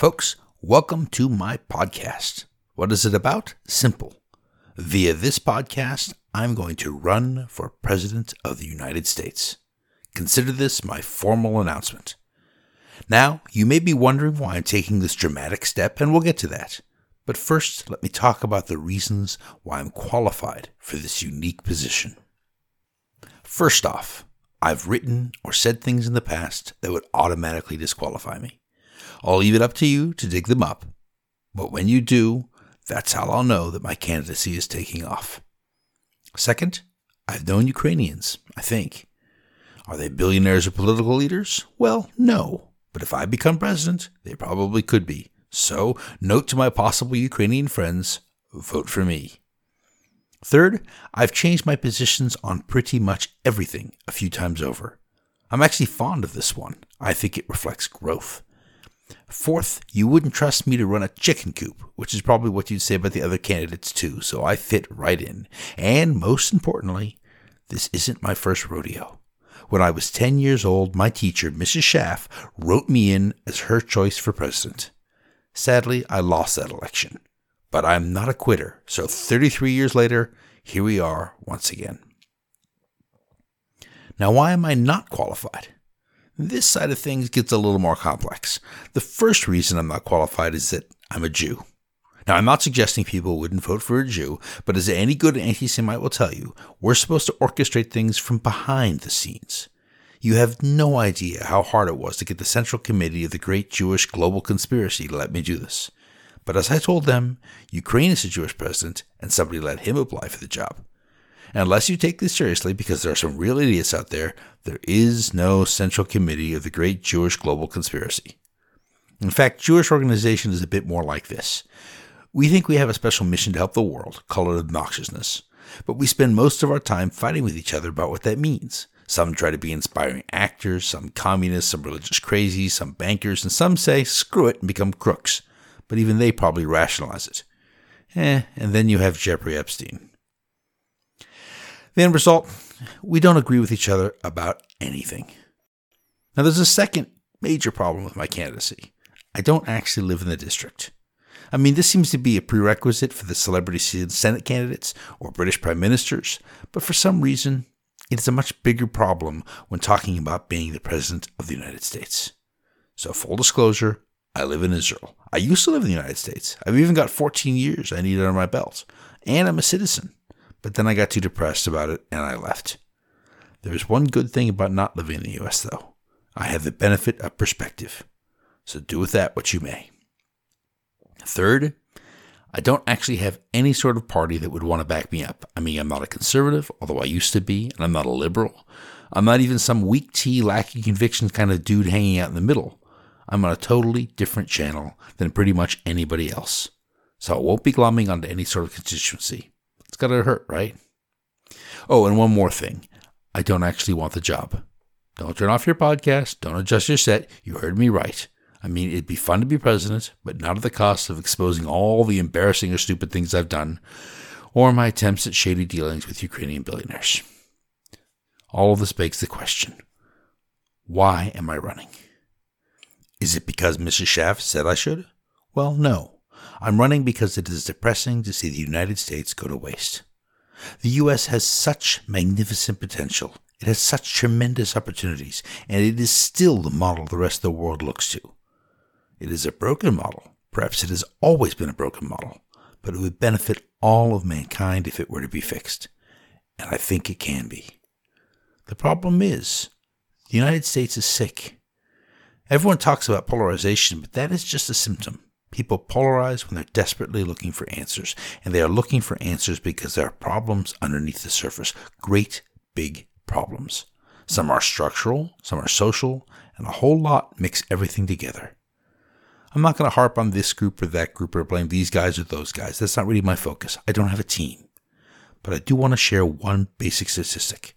Folks, welcome to my podcast. What is it about? Simple. Via this podcast, I'm going to run for President of the United States. Consider this my formal announcement. Now, you may be wondering why I'm taking this dramatic step, and we'll get to that. But first, let me talk about the reasons why I'm qualified for this unique position. First off, I've written or said things in the past that would automatically disqualify me. I'll leave it up to you to dig them up. But when you do, that's how I'll know that my candidacy is taking off. Second, I've known Ukrainians, I think. Are they billionaires or political leaders? Well, no. But if I become president, they probably could be. So, note to my possible Ukrainian friends vote for me. Third, I've changed my positions on pretty much everything a few times over. I'm actually fond of this one. I think it reflects growth. Fourth, you wouldn't trust me to run a chicken coop, which is probably what you'd say about the other candidates too, so I fit right in. And most importantly, this isn't my first rodeo. When I was 10 years old, my teacher, Mrs. Schaff, wrote me in as her choice for president. Sadly, I lost that election. But I'm not a quitter, so 33 years later, here we are once again. Now, why am I not qualified? This side of things gets a little more complex. The first reason I'm not qualified is that I'm a Jew. Now, I'm not suggesting people wouldn't vote for a Jew, but as any good anti Semite will tell you, we're supposed to orchestrate things from behind the scenes. You have no idea how hard it was to get the Central Committee of the Great Jewish Global Conspiracy to let me do this. But as I told them, Ukraine is a Jewish president, and somebody let him apply for the job. Unless you take this seriously, because there are some real idiots out there, there is no central committee of the great Jewish global conspiracy. In fact, Jewish organization is a bit more like this. We think we have a special mission to help the world, call it obnoxiousness, but we spend most of our time fighting with each other about what that means. Some try to be inspiring actors, some communists, some religious crazies, some bankers, and some say screw it and become crooks. But even they probably rationalize it. Eh, and then you have Jeffrey Epstein. The end result we don't agree with each other about anything. Now, there's a second major problem with my candidacy. I don't actually live in the district. I mean, this seems to be a prerequisite for the celebrity Senate candidates or British prime ministers, but for some reason, it is a much bigger problem when talking about being the President of the United States. So, full disclosure, I live in Israel. I used to live in the United States. I've even got 14 years I need under my belt, and I'm a citizen. But then I got too depressed about it and I left. There's one good thing about not living in the US, though. I have the benefit of perspective. So do with that what you may. Third, I don't actually have any sort of party that would want to back me up. I mean, I'm not a conservative, although I used to be, and I'm not a liberal. I'm not even some weak tea, lacking convictions kind of dude hanging out in the middle. I'm on a totally different channel than pretty much anybody else. So I won't be glomming onto any sort of constituency. It's got to hurt, right? Oh, and one more thing. I don't actually want the job. Don't turn off your podcast. Don't adjust your set. You heard me right. I mean, it'd be fun to be president, but not at the cost of exposing all the embarrassing or stupid things I've done, or my attempts at shady dealings with Ukrainian billionaires. All of this begs the question why am I running? Is it because Mrs. Schaff said I should? Well, no. I'm running because it is depressing to see the United States go to waste. The U.S. has such magnificent potential. It has such tremendous opportunities, and it is still the model the rest of the world looks to. It is a broken model. Perhaps it has always been a broken model, but it would benefit all of mankind if it were to be fixed. And I think it can be. The problem is, the United States is sick. Everyone talks about polarization, but that is just a symptom. People polarize when they're desperately looking for answers, and they are looking for answers because there are problems underneath the surface. Great big problems. Some are structural, some are social, and a whole lot mix everything together. I'm not going to harp on this group or that group or blame these guys or those guys. That's not really my focus. I don't have a team. But I do want to share one basic statistic.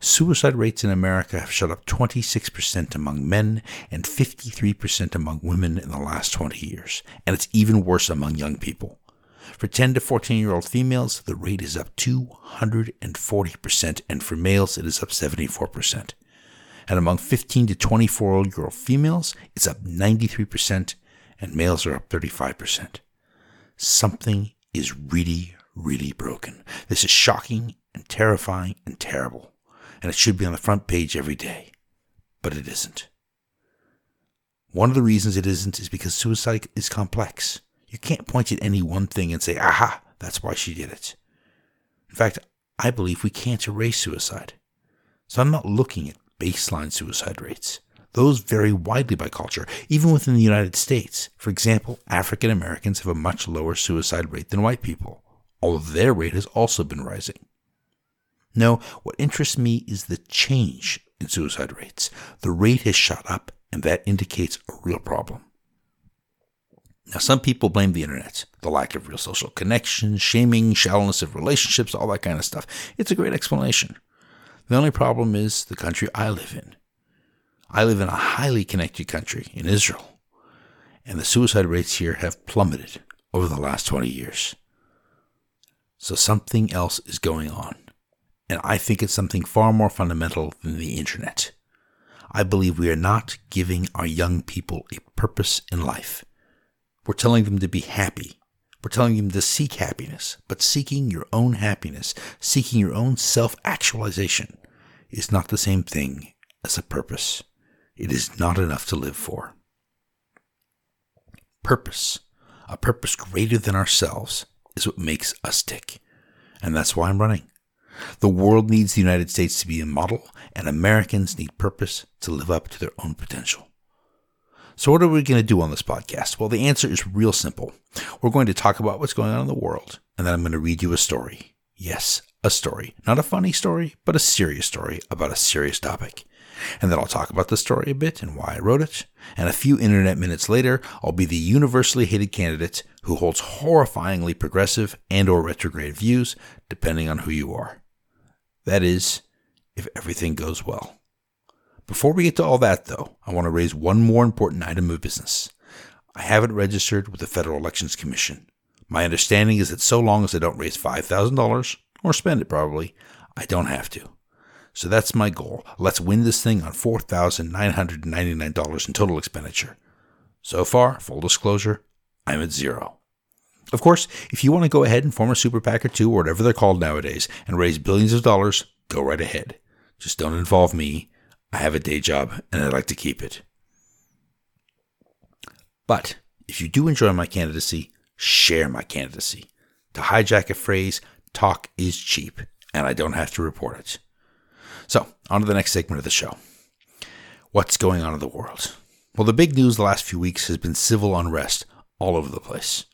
Suicide rates in America have shot up 26% among men and 53% among women in the last 20 years, and it's even worse among young people. For 10 to 14 year old females, the rate is up 240%, and for males, it is up 74%. And among 15 to 24 year old females, it's up 93%, and males are up 35%. Something is really, really broken. This is shocking and terrifying and terrible, and it should be on the front page every day. But it isn't. One of the reasons it isn't is because suicide is complex. You can't point at any one thing and say, aha, that's why she did it. In fact, I believe we can't erase suicide. So I'm not looking at baseline suicide rates. Those vary widely by culture, even within the United States. For example, African Americans have a much lower suicide rate than white people, although their rate has also been rising. No, what interests me is the change in suicide rates. The rate has shot up, and that indicates a real problem. Now, some people blame the internet, the lack of real social connection, shaming, shallowness of relationships, all that kind of stuff. It's a great explanation. The only problem is the country I live in. I live in a highly connected country, in Israel, and the suicide rates here have plummeted over the last 20 years. So something else is going on, and I think it's something far more fundamental than the internet. I believe we are not giving our young people a purpose in life. We're telling them to be happy. We're telling them to seek happiness, but seeking your own happiness, seeking your own self actualization, is not the same thing as a purpose. It is not enough to live for. Purpose, a purpose greater than ourselves, is what makes us tick. And that's why I'm running. The world needs the United States to be a model, and Americans need purpose to live up to their own potential. So, what are we going to do on this podcast? Well, the answer is real simple. We're going to talk about what's going on in the world, and then I'm going to read you a story. Yes, a story. Not a funny story, but a serious story about a serious topic and then I'll talk about the story a bit and why I wrote it. And a few internet minutes later, I'll be the universally hated candidate who holds horrifyingly progressive and or retrograde views, depending on who you are. That is, if everything goes well. Before we get to all that, though, I want to raise one more important item of business. I haven't registered with the Federal Elections Commission. My understanding is that so long as I don't raise $5,000, or spend it probably, I don't have to. So that's my goal. Let's win this thing on $4,999 in total expenditure. So far, full disclosure, I'm at zero. Of course, if you want to go ahead and form a super PAC or two, or whatever they're called nowadays, and raise billions of dollars, go right ahead. Just don't involve me. I have a day job, and I'd like to keep it. But if you do enjoy my candidacy, share my candidacy. To hijack a phrase, talk is cheap, and I don't have to report it. So, on to the next segment of the show. What's going on in the world? Well, the big news the last few weeks has been civil unrest all over the place.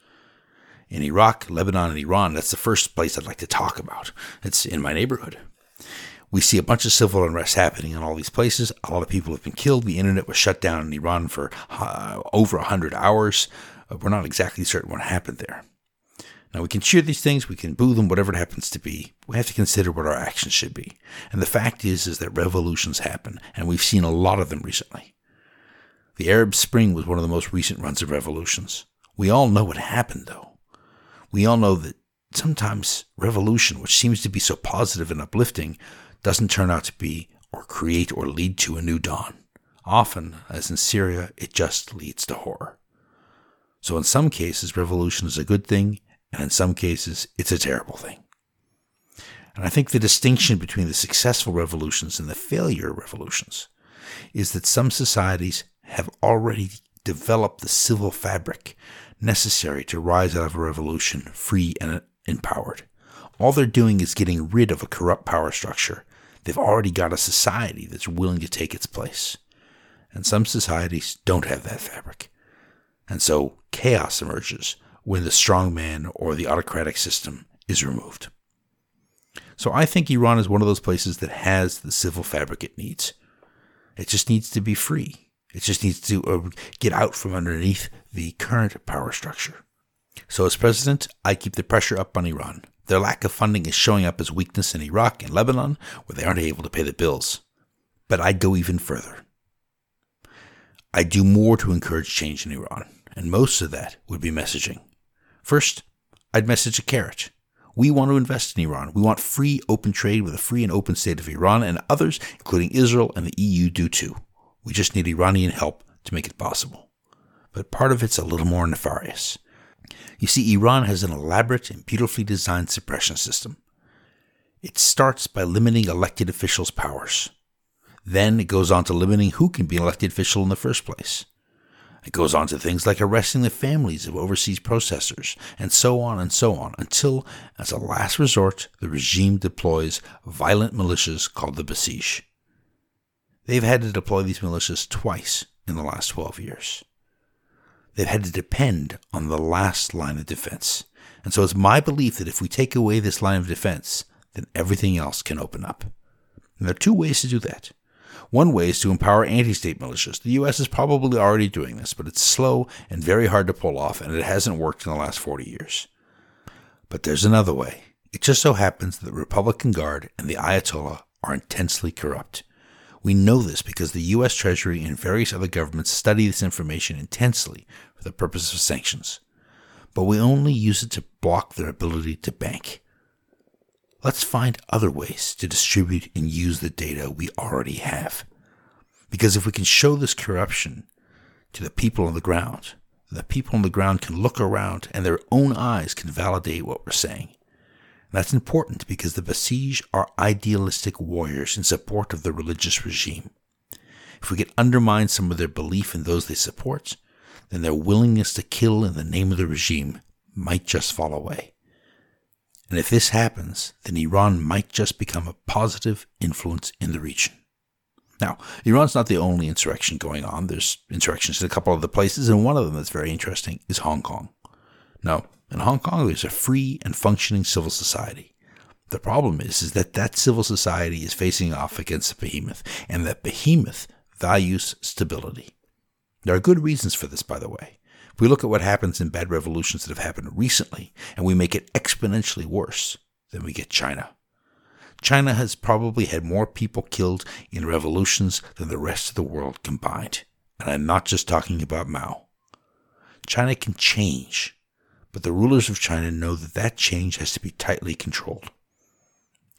In Iraq, Lebanon, and Iran, that's the first place I'd like to talk about. It's in my neighborhood. We see a bunch of civil unrest happening in all these places. A lot of people have been killed. The internet was shut down in Iran for uh, over 100 hours. Uh, we're not exactly certain what happened there. Now, we can cheer these things, we can boo them, whatever it happens to be. We have to consider what our actions should be. And the fact is, is that revolutions happen, and we've seen a lot of them recently. The Arab Spring was one of the most recent runs of revolutions. We all know what happened, though. We all know that sometimes revolution, which seems to be so positive and uplifting, doesn't turn out to be or create or lead to a new dawn. Often, as in Syria, it just leads to horror. So, in some cases, revolution is a good thing, and in some cases, it's a terrible thing. And I think the distinction between the successful revolutions and the failure revolutions is that some societies have already developed the civil fabric necessary to rise out of a revolution free and empowered. All they're doing is getting rid of a corrupt power structure. They've already got a society that's willing to take its place. And some societies don't have that fabric. And so chaos emerges when the strongman or the autocratic system is removed. So I think Iran is one of those places that has the civil fabric it needs. It just needs to be free. It just needs to uh, get out from underneath the current power structure. So, as president, I keep the pressure up on Iran. Their lack of funding is showing up as weakness in Iraq and Lebanon, where they aren't able to pay the bills. But I'd go even further. I'd do more to encourage change in Iran, and most of that would be messaging. First, I'd message a carrot. We want to invest in Iran. We want free, open trade with a free and open state of Iran, and others, including Israel and the EU, do too. We just need Iranian help to make it possible. but part of it's a little more nefarious. You see, Iran has an elaborate and beautifully designed suppression system. It starts by limiting elected officials' powers. Then it goes on to limiting who can be an elected official in the first place. It goes on to things like arresting the families of overseas protesters, and so on and so on, until, as a last resort, the regime deploys violent militias called the Basij. They've had to deploy these militias twice in the last 12 years. They've had to depend on the last line of defense. And so it's my belief that if we take away this line of defense, then everything else can open up. And there are two ways to do that. One way is to empower anti state militias. The U.S. is probably already doing this, but it's slow and very hard to pull off, and it hasn't worked in the last 40 years. But there's another way. It just so happens that the Republican Guard and the Ayatollah are intensely corrupt. We know this because the U.S. Treasury and various other governments study this information intensely for the purpose of sanctions. But we only use it to block their ability to bank. Let's find other ways to distribute and use the data we already have. Because if we can show this corruption to the people on the ground, the people on the ground can look around and their own eyes can validate what we're saying. That's important because the Basij are idealistic warriors in support of the religious regime. If we can undermine some of their belief in those they support, then their willingness to kill in the name of the regime might just fall away. And if this happens, then Iran might just become a positive influence in the region. Now, Iran's not the only insurrection going on. There's insurrections in a couple of other places, and one of them that's very interesting is Hong Kong. Now, in Hong Kong, there's a free and functioning civil society. The problem is, is that that civil society is facing off against a behemoth, and that behemoth values stability. There are good reasons for this, by the way. If we look at what happens in bad revolutions that have happened recently, and we make it exponentially worse, then we get China. China has probably had more people killed in revolutions than the rest of the world combined. And I'm not just talking about Mao. China can change, but the rulers of China know that that change has to be tightly controlled.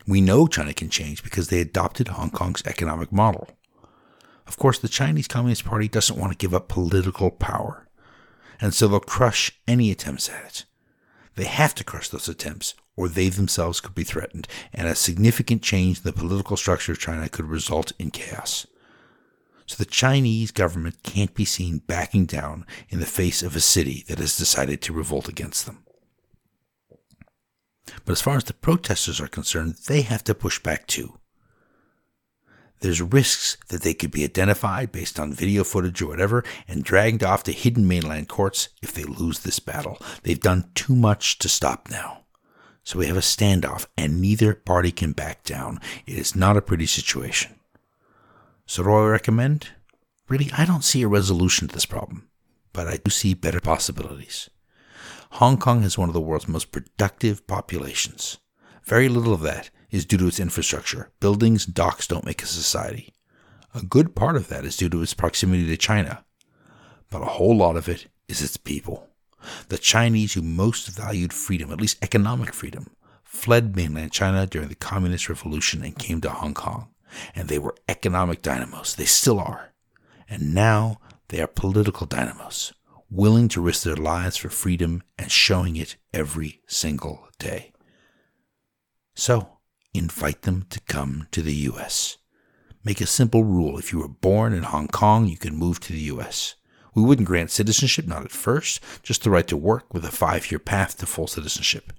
We know China can change because they adopted Hong Kong's economic model. Of course, the Chinese Communist Party doesn't want to give up political power and so they'll crush any attempts at it. They have to crush those attempts, or they themselves could be threatened, and a significant change in the political structure of China could result in chaos. So the Chinese government can't be seen backing down in the face of a city that has decided to revolt against them. But as far as the protesters are concerned, they have to push back too. There's risks that they could be identified based on video footage or whatever and dragged off to hidden mainland courts if they lose this battle. They've done too much to stop now. So we have a standoff and neither party can back down. It is not a pretty situation. So do I recommend? Really, I don't see a resolution to this problem, but I do see better possibilities. Hong Kong has one of the world's most productive populations. Very little of that is due to its infrastructure. Buildings, and docks don't make a society. A good part of that is due to its proximity to China, but a whole lot of it is its people. The Chinese who most valued freedom, at least economic freedom, fled mainland China during the Communist Revolution and came to Hong Kong. And they were economic dynamos. They still are. And now they are political dynamos, willing to risk their lives for freedom and showing it every single day. So, invite them to come to the U.S. Make a simple rule. If you were born in Hong Kong, you can move to the U.S. We wouldn't grant citizenship, not at first, just the right to work with a five year path to full citizenship.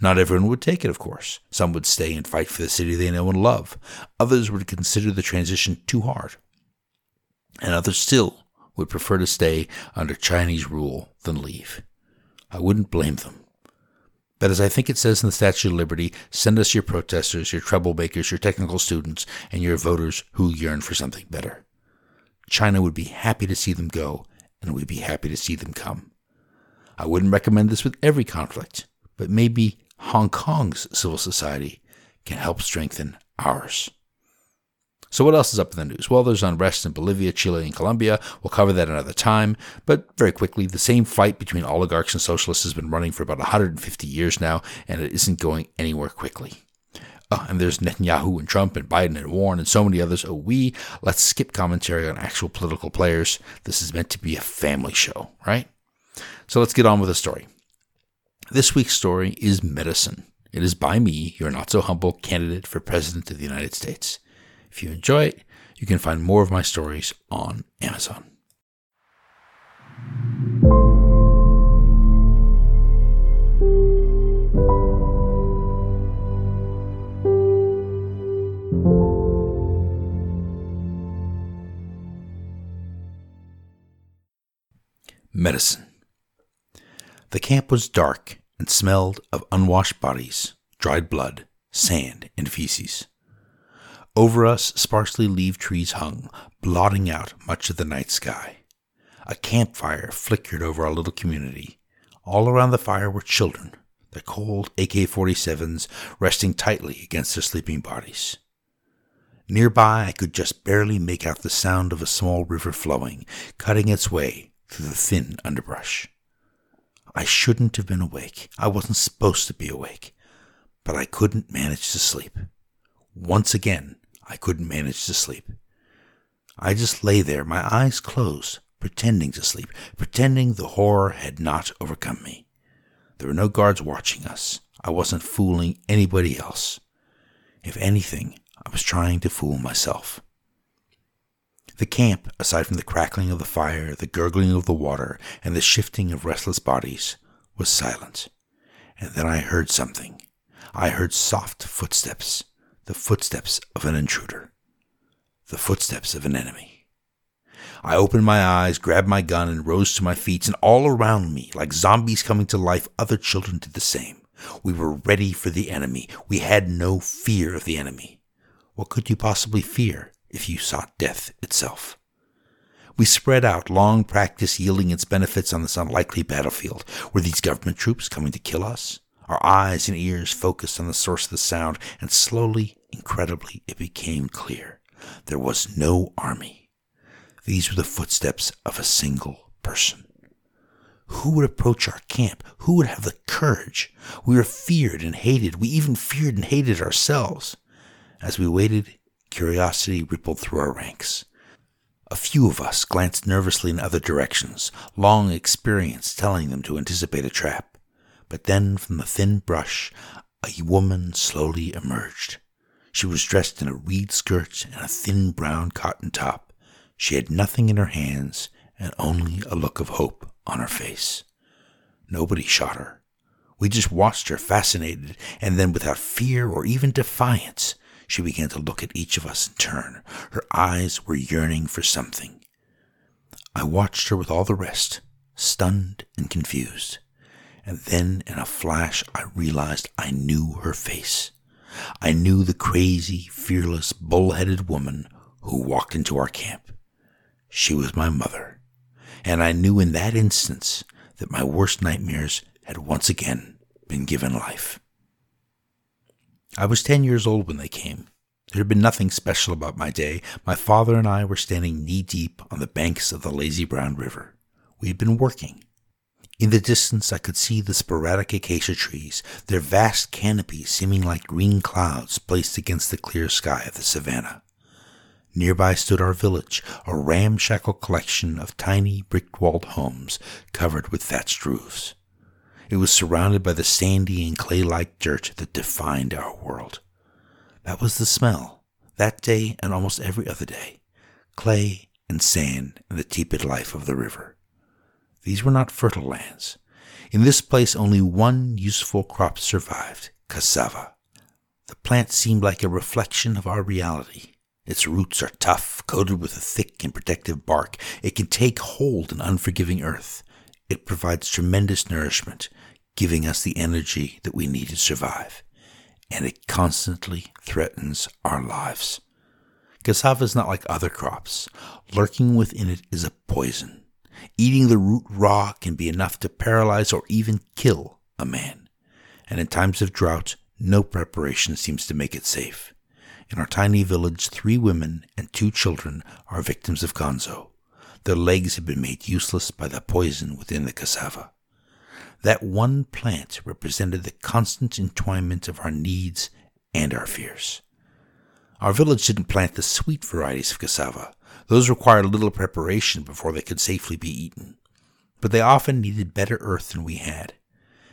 Not everyone would take it, of course. Some would stay and fight for the city they know and love. Others would consider the transition too hard. And others still would prefer to stay under Chinese rule than leave. I wouldn't blame them. But as I think it says in the Statue of Liberty, send us your protesters, your troublemakers, your technical students, and your voters who yearn for something better. China would be happy to see them go, and we'd be happy to see them come. I wouldn't recommend this with every conflict, but maybe Hong Kong's civil society can help strengthen ours. So, what else is up in the news? Well, there's unrest in Bolivia, Chile, and Colombia. We'll cover that another time. But very quickly, the same fight between oligarchs and socialists has been running for about 150 years now, and it isn't going anywhere quickly. Oh, and there's Netanyahu and Trump and Biden and Warren and so many others. Oh, we let's skip commentary on actual political players. This is meant to be a family show, right? So let's get on with the story. This week's story is medicine. It is by me, your not so humble candidate for President of the United States. If you enjoy it, you can find more of my stories on Amazon. Medicine. The camp was dark and smelled of unwashed bodies, dried blood, sand, and feces. Over us, sparsely leaved trees hung, blotting out much of the night sky. A campfire flickered over our little community. All around the fire were children, their cold AK 47s resting tightly against their sleeping bodies. Nearby, I could just barely make out the sound of a small river flowing, cutting its way through the thin underbrush. I shouldn't have been awake. I wasn't supposed to be awake. But I couldn't manage to sleep. Once again, I couldn't manage to sleep. I just lay there, my eyes closed, pretending to sleep, pretending the horror had not overcome me. There were no guards watching us. I wasn't fooling anybody else. If anything, I was trying to fool myself. The camp, aside from the crackling of the fire, the gurgling of the water, and the shifting of restless bodies, was silent. And then I heard something. I heard soft footsteps, the footsteps of an intruder, the footsteps of an enemy. I opened my eyes, grabbed my gun, and rose to my feet, and all around me, like zombies coming to life, other children did the same. We were ready for the enemy. We had no fear of the enemy. What could you possibly fear? If you sought death itself. We spread out, long practice yielding its benefits on this unlikely battlefield. Were these government troops coming to kill us? Our eyes and ears focused on the source of the sound, and slowly, incredibly, it became clear. There was no army. These were the footsteps of a single person. Who would approach our camp? Who would have the courage? We were feared and hated. We even feared and hated ourselves. As we waited, Curiosity rippled through our ranks. A few of us glanced nervously in other directions, long experience telling them to anticipate a trap. But then from the thin brush, a woman slowly emerged. She was dressed in a reed skirt and a thin brown cotton top. She had nothing in her hands and only a look of hope on her face. Nobody shot her. We just watched her fascinated, and then without fear or even defiance, she began to look at each of us in turn. Her eyes were yearning for something. I watched her with all the rest, stunned and confused. And then in a flash, I realized I knew her face. I knew the crazy, fearless, bull-headed woman who walked into our camp. She was my mother. And I knew in that instance that my worst nightmares had once again been given life. I was 10 years old when they came. There had been nothing special about my day. My father and I were standing knee deep on the banks of the lazy brown river. We had been working. In the distance, I could see the sporadic acacia trees, their vast canopies seeming like green clouds placed against the clear sky of the savannah. Nearby stood our village, a ramshackle collection of tiny brick walled homes covered with thatched roofs. It was surrounded by the sandy and clay like dirt that defined our world. That was the smell, that day and almost every other day clay and sand and the tepid life of the river. These were not fertile lands. In this place, only one useful crop survived cassava. The plant seemed like a reflection of our reality. Its roots are tough, coated with a thick and protective bark. It can take hold in unforgiving earth. It provides tremendous nourishment, giving us the energy that we need to survive. And it constantly threatens our lives. Cassava is not like other crops. Lurking within it is a poison. Eating the root raw can be enough to paralyze or even kill a man. And in times of drought, no preparation seems to make it safe. In our tiny village, three women and two children are victims of konzo. Their legs had been made useless by the poison within the cassava. That one plant represented the constant entwinement of our needs and our fears. Our village didn't plant the sweet varieties of cassava. Those required little preparation before they could safely be eaten. But they often needed better earth than we had.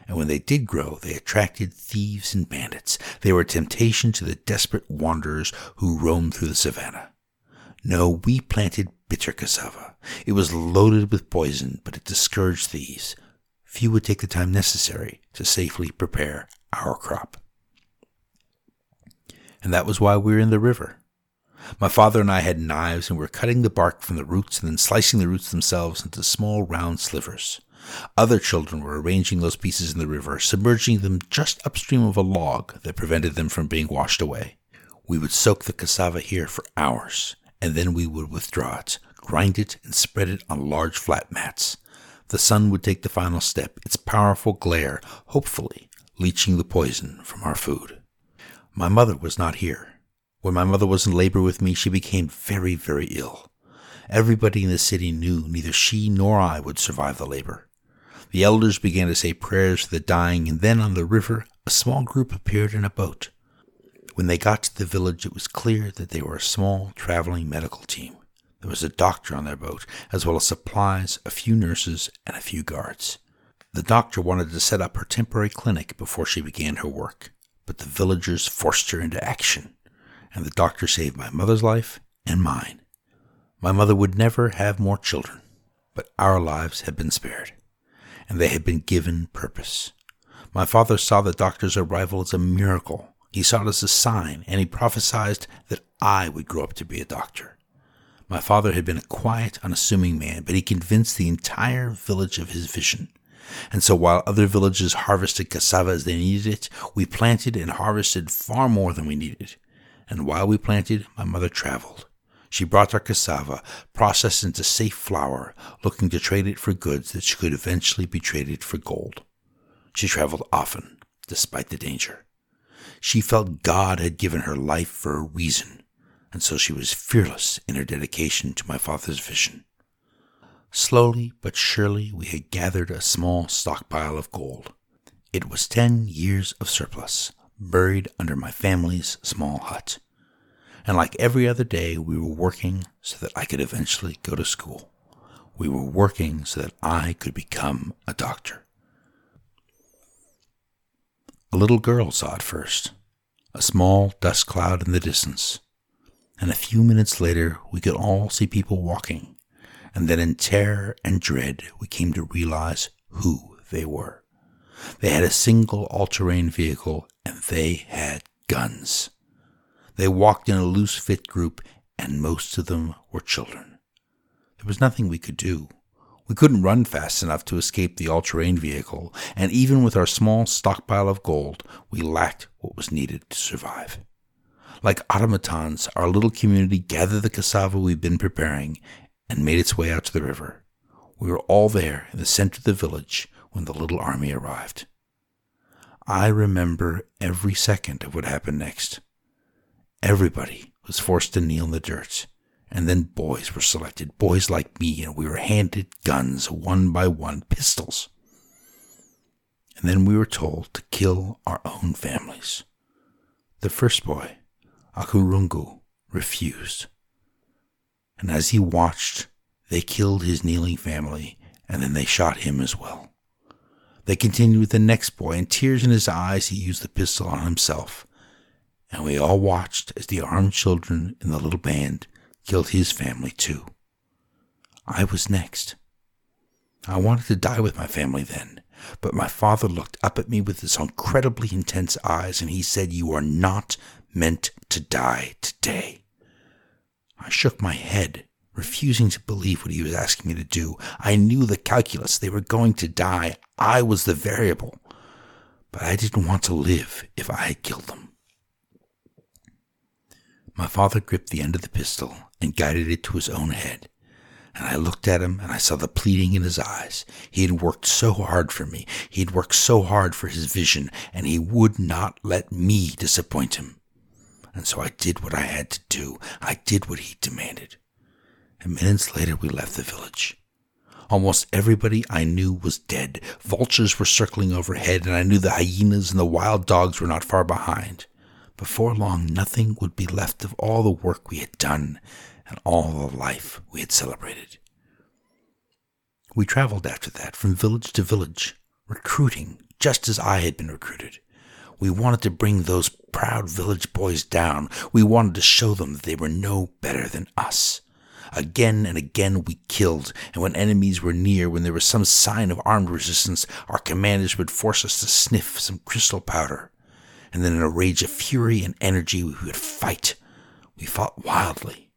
And when they did grow, they attracted thieves and bandits. They were a temptation to the desperate wanderers who roamed through the savannah. No, we planted bitter cassava. It was loaded with poison, but it discouraged thieves. Few would take the time necessary to safely prepare our crop. And that was why we were in the river. My father and I had knives and were cutting the bark from the roots and then slicing the roots themselves into small round slivers. Other children were arranging those pieces in the river, submerging them just upstream of a log that prevented them from being washed away. We would soak the cassava here for hours, and then we would withdraw it, grind it, and spread it on large flat mats. The sun would take the final step, its powerful glare, hopefully, leaching the poison from our food. My mother was not here. When my mother was in labor with me, she became very, very ill. Everybody in the city knew neither she nor I would survive the labor. The elders began to say prayers for the dying, and then on the river a small group appeared in a boat. When they got to the village, it was clear that they were a small traveling medical team. There was a doctor on their boat, as well as supplies, a few nurses, and a few guards. The doctor wanted to set up her temporary clinic before she began her work, but the villagers forced her into action, and the doctor saved my mother's life and mine. My mother would never have more children, but our lives had been spared, and they had been given purpose. My father saw the doctor's arrival as a miracle. He saw it as a sign, and he prophesied that I would grow up to be a doctor. My father had been a quiet, unassuming man, but he convinced the entire village of his vision. And so while other villages harvested cassava as they needed it, we planted and harvested far more than we needed. And while we planted, my mother traveled. She brought our cassava, processed into safe flour, looking to trade it for goods that she could eventually be traded for gold. She traveled often, despite the danger. She felt God had given her life for a reason, and so she was fearless in her dedication to my father's vision. Slowly but surely, we had gathered a small stockpile of gold. It was ten years of surplus, buried under my family's small hut. And like every other day, we were working so that I could eventually go to school. We were working so that I could become a doctor. A little girl saw it first, a small dust cloud in the distance and a few minutes later we could all see people walking, and then in terror and dread we came to realize who they were. They had a single all-terrain vehicle, and they had guns. They walked in a loose-fit group, and most of them were children. There was nothing we could do. We couldn't run fast enough to escape the all-terrain vehicle, and even with our small stockpile of gold, we lacked what was needed to survive. Like automatons, our little community gathered the cassava we'd been preparing and made its way out to the river. We were all there in the center of the village when the little army arrived. I remember every second of what happened next. Everybody was forced to kneel in the dirt, and then boys were selected, boys like me, and we were handed guns one by one, pistols. And then we were told to kill our own families. The first boy Akurungu refused. And as he watched, they killed his kneeling family, and then they shot him as well. They continued with the next boy, and tears in his eyes, he used the pistol on himself. And we all watched as the armed children in the little band killed his family too. I was next. I wanted to die with my family then, but my father looked up at me with his incredibly intense eyes, and he said, You are not meant to die today. I shook my head, refusing to believe what he was asking me to do. I knew the calculus. They were going to die. I was the variable. But I didn't want to live if I had killed them. My father gripped the end of the pistol and guided it to his own head. And I looked at him and I saw the pleading in his eyes. He had worked so hard for me. He had worked so hard for his vision, and he would not let me disappoint him and so I did what I had to do. I did what he demanded. And minutes later, we left the village. Almost everybody I knew was dead. Vultures were circling overhead, and I knew the hyenas and the wild dogs were not far behind. Before long, nothing would be left of all the work we had done and all the life we had celebrated. We traveled after that from village to village, recruiting just as I had been recruited. We wanted to bring those proud village boys down. We wanted to show them that they were no better than us. Again and again we killed, and when enemies were near, when there was some sign of armed resistance, our commanders would force us to sniff some crystal powder. And then in a rage of fury and energy we would fight. We fought wildly.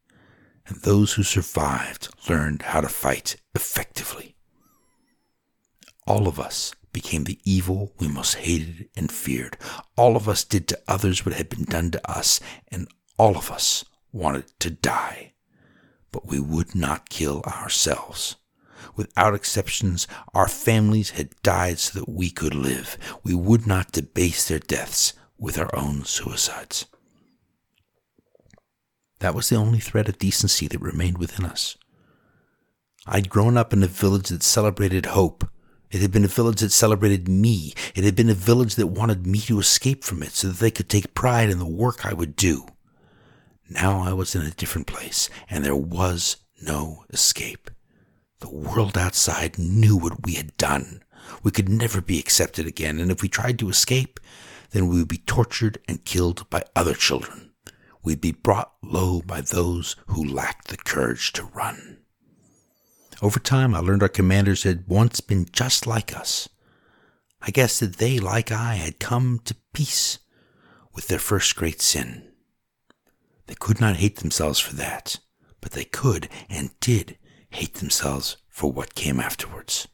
And those who survived learned how to fight effectively. All of us became the evil we most hated and feared. All of us did to others what had been done to us, and all of us wanted to die. But we would not kill ourselves. Without exceptions, our families had died so that we could live. We would not debase their deaths with our own suicides. That was the only thread of decency that remained within us. I'd grown up in a village that celebrated hope it had been a village that celebrated me. It had been a village that wanted me to escape from it so that they could take pride in the work I would do. Now I was in a different place, and there was no escape. The world outside knew what we had done. We could never be accepted again, and if we tried to escape, then we would be tortured and killed by other children. We'd be brought low by those who lacked the courage to run. Over time, I learned our commanders had once been just like us. I guess that they, like I, had come to peace with their first great sin. They could not hate themselves for that, but they could and did hate themselves for what came afterwards.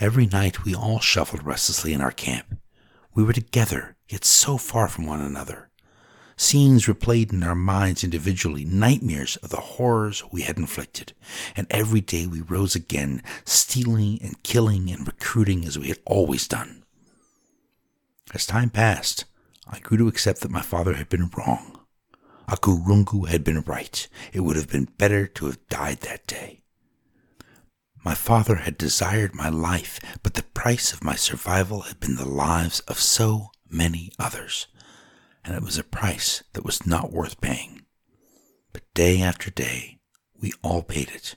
Every night we all shuffled restlessly in our camp. We were together, yet so far from one another. Scenes replayed in our minds individually, nightmares of the horrors we had inflicted. And every day we rose again, stealing and killing and recruiting as we had always done. As time passed, I grew to accept that my father had been wrong. Akurungu had been right. It would have been better to have died that day. My father had desired my life, but the price of my survival had been the lives of so many others and it was a price that was not worth paying. But day after day, we all paid it.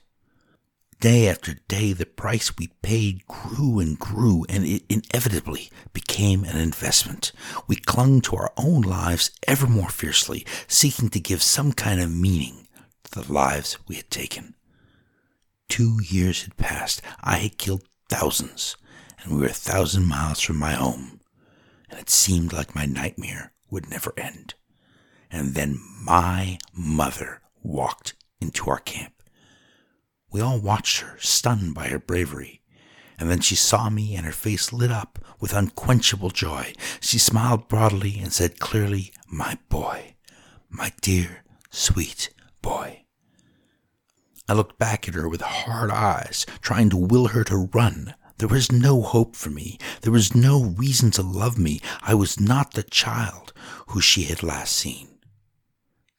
Day after day, the price we paid grew and grew, and it inevitably became an investment. We clung to our own lives ever more fiercely, seeking to give some kind of meaning to the lives we had taken. Two years had passed. I had killed thousands, and we were a thousand miles from my home, and it seemed like my nightmare would never end. And then my mother walked into our camp. We all watched her, stunned by her bravery. And then she saw me, and her face lit up with unquenchable joy. She smiled broadly and said clearly, My boy, my dear, sweet boy. I looked back at her with hard eyes, trying to will her to run, there was no hope for me. There was no reason to love me. I was not the child who she had last seen.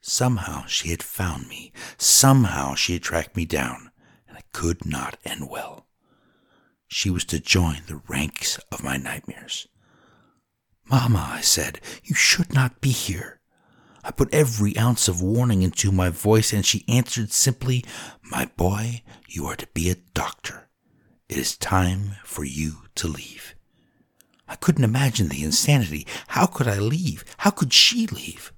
Somehow she had found me. Somehow she had tracked me down, and it could not end well. She was to join the ranks of my nightmares. Mamma, I said, you should not be here. I put every ounce of warning into my voice, and she answered simply, My boy, you are to be a doctor. It is time for you to leave. I couldn't imagine the insanity. How could I leave? How could she leave?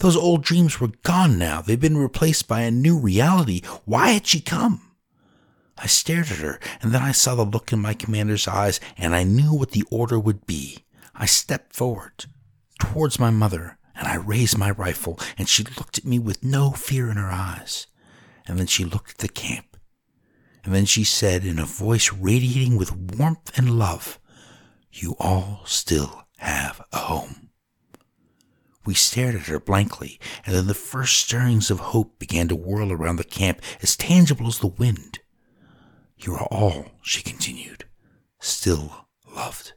Those old dreams were gone now. They'd been replaced by a new reality. Why had she come? I stared at her, and then I saw the look in my commander's eyes, and I knew what the order would be. I stepped forward towards my mother, and I raised my rifle, and she looked at me with no fear in her eyes. And then she looked at the camp, and then she said in a voice radiating with warmth and love, You all still have a home. We stared at her blankly, and then the first stirrings of hope began to whirl around the camp as tangible as the wind. You are all, she continued, still loved.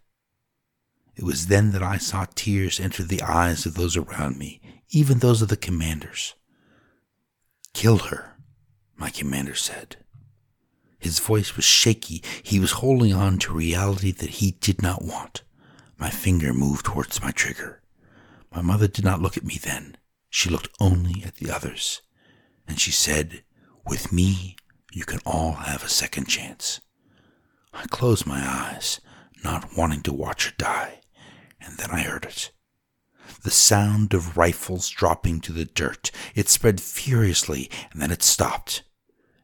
It was then that I saw tears enter the eyes of those around me, even those of the commanders. Kill her, my commander said. His voice was shaky. He was holding on to reality that he did not want. My finger moved towards my trigger. My mother did not look at me then. She looked only at the others. And she said, With me, you can all have a second chance. I closed my eyes, not wanting to watch her die, and then I heard it. The sound of rifles dropping to the dirt. It spread furiously, and then it stopped.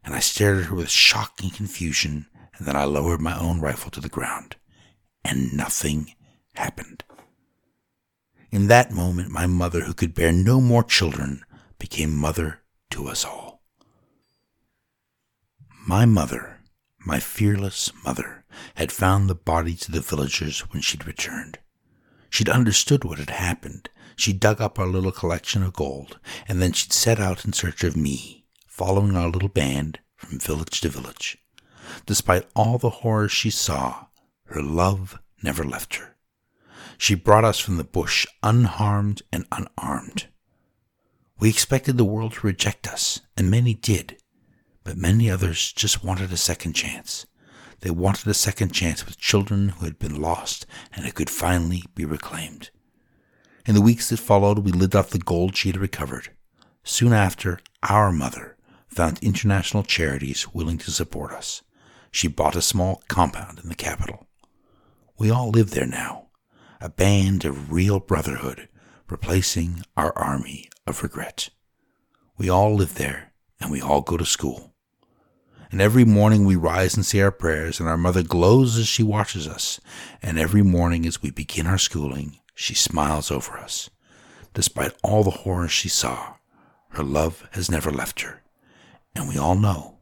And I stared at her with shock and confusion, and then I lowered my own rifle to the ground. And nothing happened. In that moment, my mother, who could bear no more children, became mother to us all. My mother, my fearless mother, had found the bodies of the villagers when she'd returned. She'd understood what had happened. She'd dug up our little collection of gold, and then she'd set out in search of me, following our little band from village to village. Despite all the horrors she saw, her love never left her. She brought us from the bush unharmed and unarmed. We expected the world to reject us, and many did, but many others just wanted a second chance. They wanted a second chance with children who had been lost and who could finally be reclaimed. In the weeks that followed, we lived off the gold she had recovered. Soon after, our mother found international charities willing to support us. She bought a small compound in the capital. We all live there now, a band of real brotherhood, replacing our army of regret. We all live there, and we all go to school. And every morning we rise and say our prayers, and our mother glows as she watches us. And every morning as we begin our schooling, she smiles over us. Despite all the horrors she saw, her love has never left her, and we all know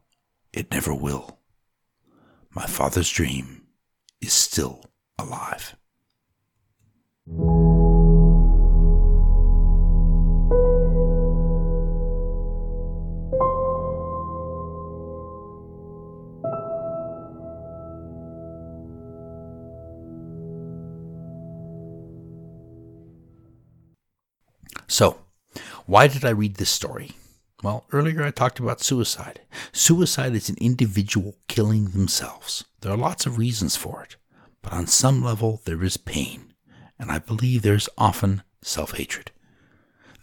it never will. My father's dream is still alive. Why did I read this story? Well, earlier I talked about suicide. Suicide is an individual killing themselves. There are lots of reasons for it, but on some level there is pain and I believe there's often self hatred.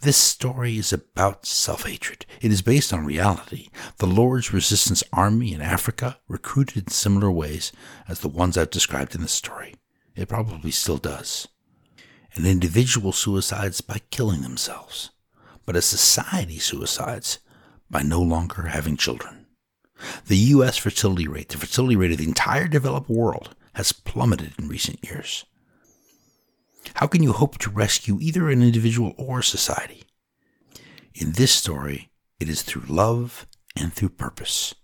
This story is about self hatred. It is based on reality. The Lord's Resistance Army in Africa recruited in similar ways as the ones I've described in this story. It probably still does. An individual suicides by killing themselves, but a society suicides by no longer having children. The U.S. fertility rate, the fertility rate of the entire developed world, has plummeted in recent years. How can you hope to rescue either an individual or society? In this story, it is through love and through purpose.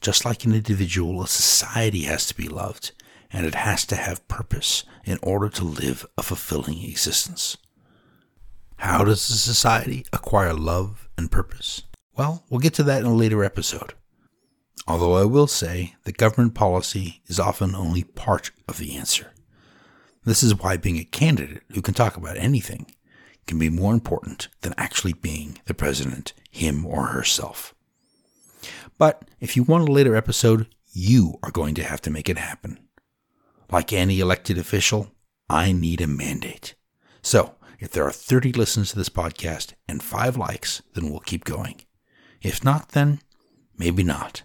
Just like an individual, a society has to be loved, and it has to have purpose in order to live a fulfilling existence. How does a society acquire love and purpose? Well, we'll get to that in a later episode. Although I will say that government policy is often only part of the answer. This is why being a candidate who can talk about anything can be more important than actually being the president, him or herself. But if you want a later episode, you are going to have to make it happen. Like any elected official, I need a mandate. So, if there are 30 listens to this podcast and 5 likes, then we'll keep going. If not, then maybe not.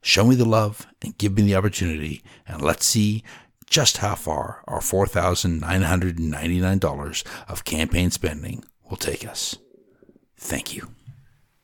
Show me the love and give me the opportunity, and let's see just how far our $4,999 of campaign spending will take us. Thank you.